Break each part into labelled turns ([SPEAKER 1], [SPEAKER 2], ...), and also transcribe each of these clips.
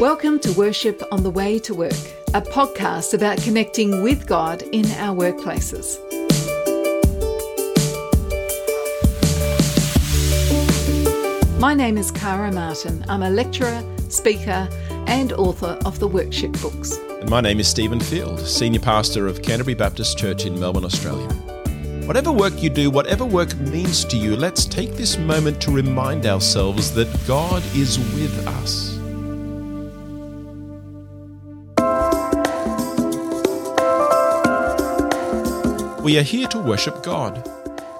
[SPEAKER 1] Welcome to Worship on the Way to Work, a podcast about connecting with God in our workplaces. My name is Kara Martin. I'm a lecturer, speaker, and author of the Workship books.
[SPEAKER 2] And my name is Stephen Field, Senior Pastor of Canterbury Baptist Church in Melbourne, Australia. Whatever work you do, whatever work means to you, let's take this moment to remind ourselves that God is with us. We are here to worship God.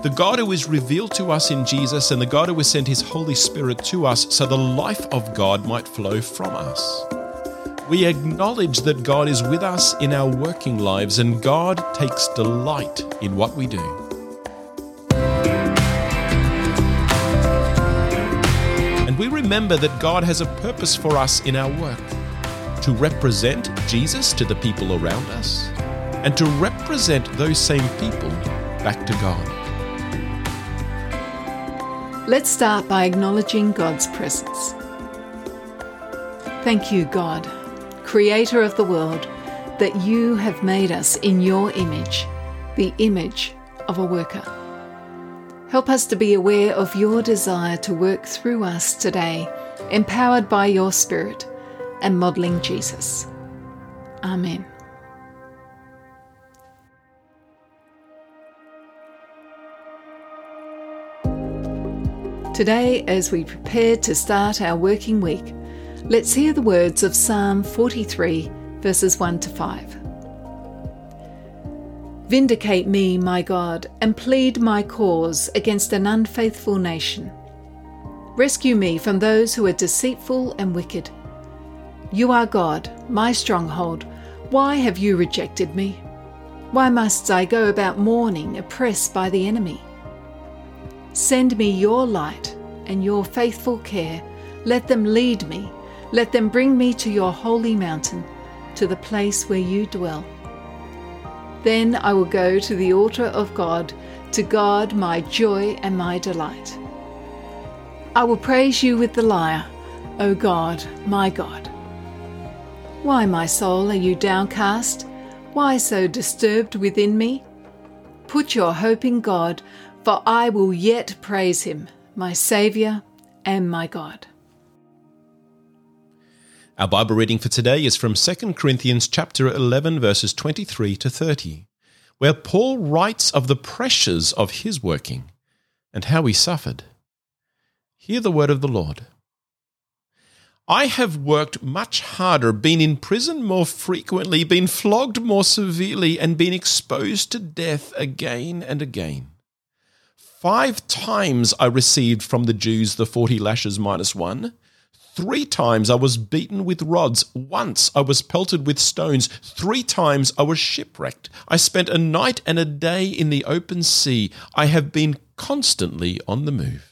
[SPEAKER 2] The God who is revealed to us in Jesus and the God who has sent his Holy Spirit to us so the life of God might flow from us. We acknowledge that God is with us in our working lives and God takes delight in what we do. And we remember that God has a purpose for us in our work to represent Jesus to the people around us and to represent those same people back to God.
[SPEAKER 1] Let's start by acknowledging God's presence. Thank you, God, Creator of the world, that you have made us in your image, the image of a worker. Help us to be aware of your desire to work through us today, empowered by your Spirit and modelling Jesus. Amen. Today, as we prepare to start our working week, let's hear the words of Psalm 43, verses 1 to 5. Vindicate me, my God, and plead my cause against an unfaithful nation. Rescue me from those who are deceitful and wicked. You are God, my stronghold. Why have you rejected me? Why must I go about mourning, oppressed by the enemy? Send me your light and your faithful care. Let them lead me. Let them bring me to your holy mountain, to the place where you dwell. Then I will go to the altar of God, to God my joy and my delight. I will praise you with the lyre, O God, my God. Why, my soul, are you downcast? Why so disturbed within me? Put your hope in God for I will yet praise him, my Saviour and my God.
[SPEAKER 2] Our Bible reading for today is from 2 Corinthians chapter 11 verses 23 to 30, where Paul writes of the pressures of his working and how he suffered. Hear the word of the Lord. I have worked much harder, been in prison more frequently, been flogged more severely, and been exposed to death again and again. Five times I received from the Jews the 40 lashes minus one. Three times I was beaten with rods. Once I was pelted with stones. Three times I was shipwrecked. I spent a night and a day in the open sea. I have been constantly on the move.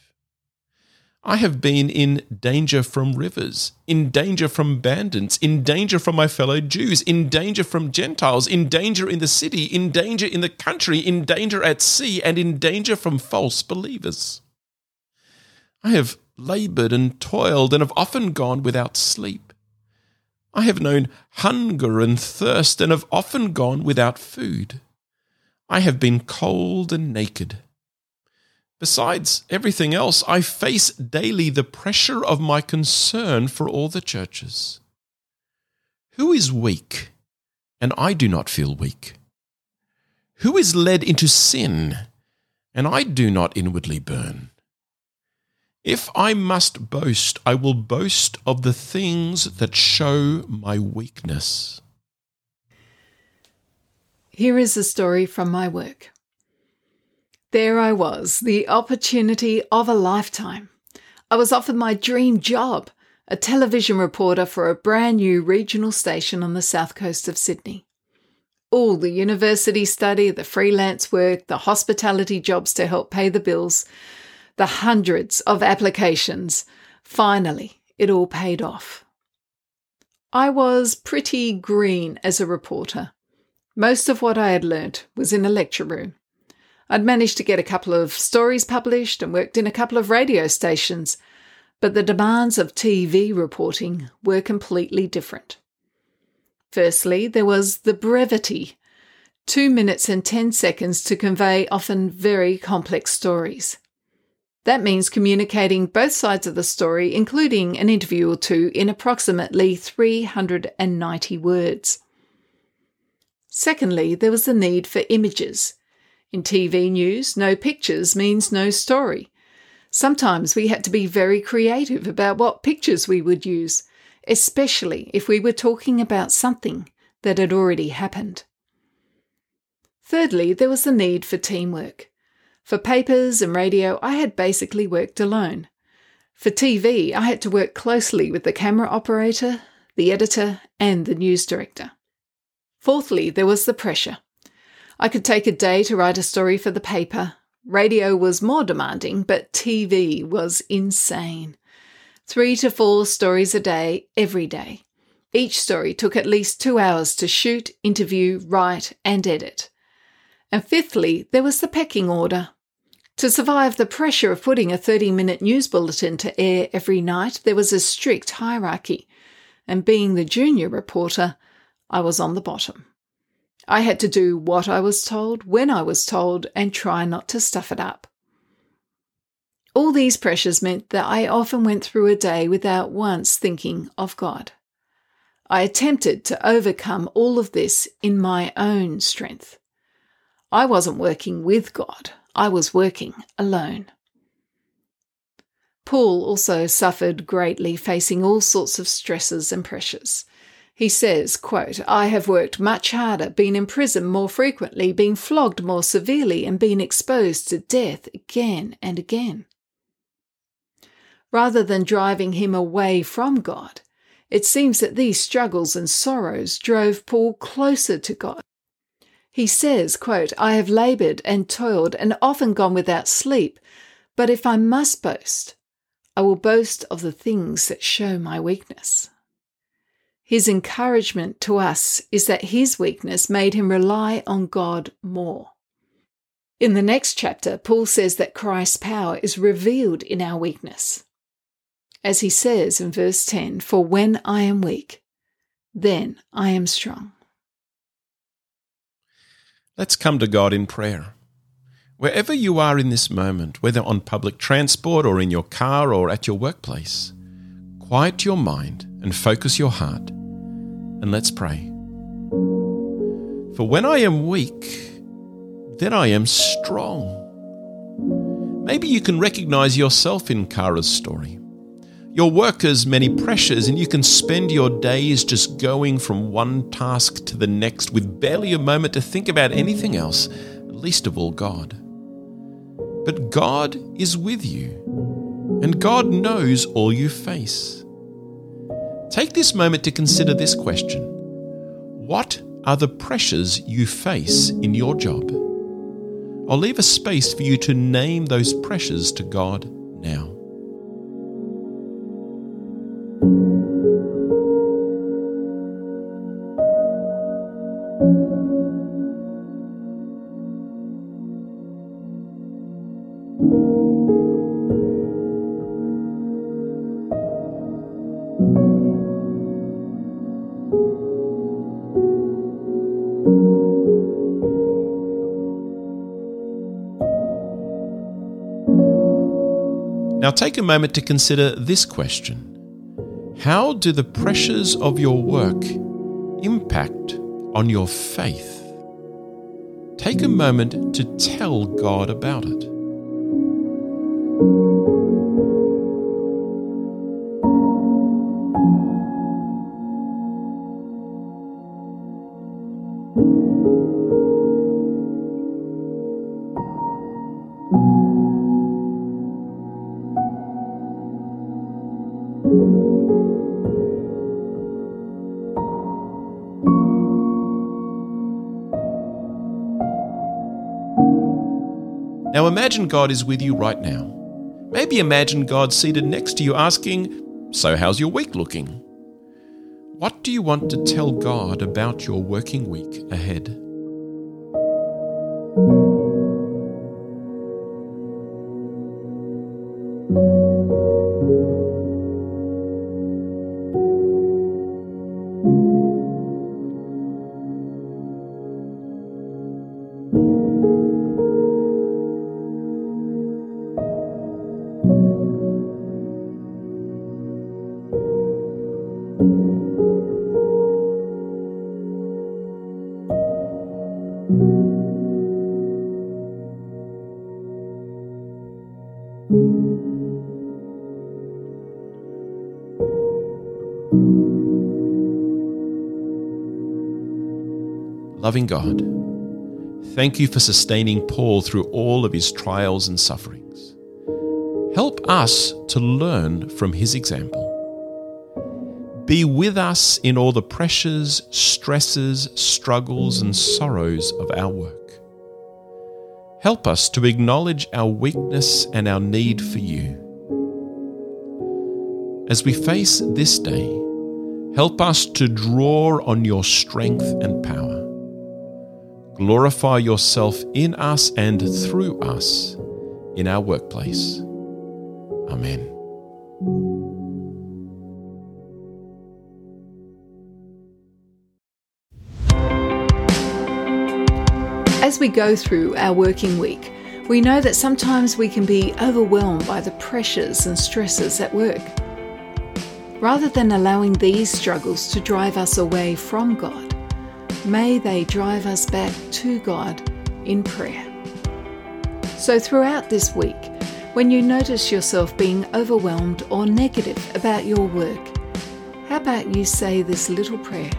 [SPEAKER 2] I have been in danger from rivers, in danger from bandits, in danger from my fellow Jews, in danger from Gentiles, in danger in the city, in danger in the country, in danger at sea, and in danger from false believers. I have labored and toiled and have often gone without sleep. I have known hunger and thirst and have often gone without food. I have been cold and naked. Besides everything else, I face daily the pressure of my concern for all the churches. Who is weak, and I do not feel weak? Who is led into sin, and I do not inwardly burn? If I must boast, I will boast of the things that show my weakness.
[SPEAKER 1] Here is a story from my work. There I was, the opportunity of a lifetime. I was offered my dream job, a television reporter for a brand new regional station on the south coast of Sydney. All the university study, the freelance work, the hospitality jobs to help pay the bills, the hundreds of applications. Finally, it all paid off. I was pretty green as a reporter. Most of what I had learnt was in a lecture room. I'd managed to get a couple of stories published and worked in a couple of radio stations, but the demands of TV reporting were completely different. Firstly, there was the brevity two minutes and 10 seconds to convey often very complex stories. That means communicating both sides of the story, including an interview or two, in approximately 390 words. Secondly, there was the need for images. In TV news, no pictures means no story. Sometimes we had to be very creative about what pictures we would use, especially if we were talking about something that had already happened. Thirdly, there was the need for teamwork. For papers and radio, I had basically worked alone. For TV, I had to work closely with the camera operator, the editor, and the news director. Fourthly, there was the pressure. I could take a day to write a story for the paper. Radio was more demanding, but TV was insane. Three to four stories a day, every day. Each story took at least two hours to shoot, interview, write, and edit. And fifthly, there was the pecking order. To survive the pressure of putting a 30 minute news bulletin to air every night, there was a strict hierarchy, and being the junior reporter, I was on the bottom. I had to do what I was told, when I was told, and try not to stuff it up. All these pressures meant that I often went through a day without once thinking of God. I attempted to overcome all of this in my own strength. I wasn't working with God, I was working alone. Paul also suffered greatly facing all sorts of stresses and pressures. He says, quote, I have worked much harder, been in prison more frequently, been flogged more severely, and been exposed to death again and again. Rather than driving him away from God, it seems that these struggles and sorrows drove Paul closer to God he says, quote, I have laboured and toiled and often gone without sleep, but if I must boast, I will boast of the things that show my weakness. His encouragement to us is that his weakness made him rely on God more. In the next chapter, Paul says that Christ's power is revealed in our weakness. As he says in verse 10, For when I am weak, then I am strong.
[SPEAKER 2] Let's come to God in prayer. Wherever you are in this moment, whether on public transport or in your car or at your workplace, quiet your mind and focus your heart, and let's pray. For when I am weak, then I am strong. Maybe you can recognize yourself in Kara's story. Your work has many pressures, and you can spend your days just going from one task to the next with barely a moment to think about anything else, least of all God. But God is with you, and God knows all you face. Take this moment to consider this question What are the pressures you face in your job? I'll leave a space for you to name those pressures to God now. Now take a moment to consider this question How do the pressures of your work impact on your faith? Take a moment to tell God about it. Now imagine God is with you right now. Maybe imagine God seated next to you asking, So, how's your week looking? What do you want to tell God about your working week ahead? Loving God, thank you for sustaining Paul through all of his trials and sufferings. Help us to learn from his example. Be with us in all the pressures, stresses, struggles, and sorrows of our work. Help us to acknowledge our weakness and our need for you. As we face this day, help us to draw on your strength and power. Glorify yourself in us and through us in our workplace. Amen.
[SPEAKER 1] As we go through our working week, we know that sometimes we can be overwhelmed by the pressures and stresses at work. Rather than allowing these struggles to drive us away from God, may they drive us back to God in prayer. So, throughout this week, when you notice yourself being overwhelmed or negative about your work, how about you say this little prayer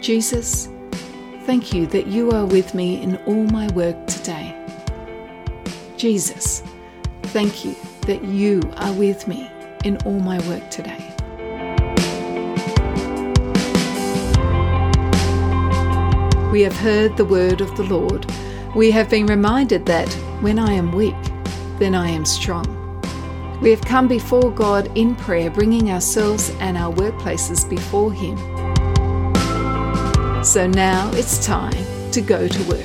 [SPEAKER 1] Jesus, Thank you that you are with me in all my work today. Jesus, thank you that you are with me in all my work today. We have heard the word of the Lord. We have been reminded that when I am weak, then I am strong. We have come before God in prayer, bringing ourselves and our workplaces before Him so now it's time to go to work.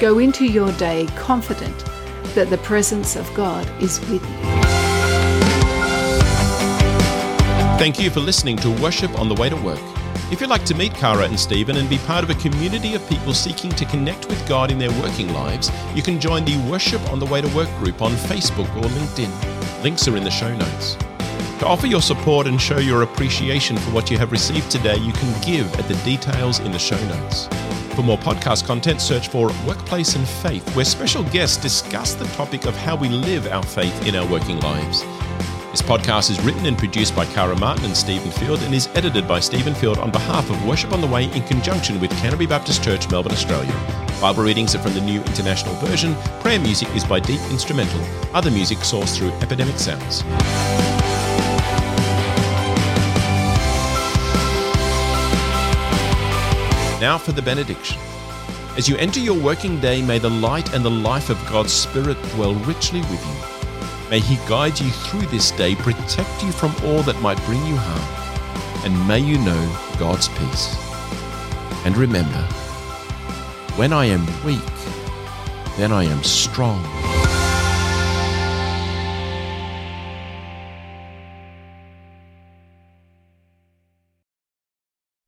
[SPEAKER 1] Go into your day confident that the presence of God is with you.
[SPEAKER 2] Thank you for listening to Worship on the Way to Work. If you'd like to meet Kara and Stephen and be part of a community of people seeking to connect with God in their working lives, you can join the Worship on the Way to Work group on Facebook or LinkedIn. Links are in the show notes. To offer your support and show your appreciation for what you have received today, you can give at the details in the show notes. For more podcast content, search for Workplace and Faith, where special guests discuss the topic of how we live our faith in our working lives. This podcast is written and produced by Kara Martin and Stephen Field and is edited by Stephen Field on behalf of Worship on the Way in conjunction with Canterbury Baptist Church, Melbourne, Australia. Bible readings are from the New International Version. Prayer music is by Deep Instrumental. Other music sourced through Epidemic Sounds. Now for the benediction. As you enter your working day, may the light and the life of God's Spirit dwell richly with you. May He guide you through this day, protect you from all that might bring you harm, and may you know God's peace. And remember, when I am weak, then I am strong.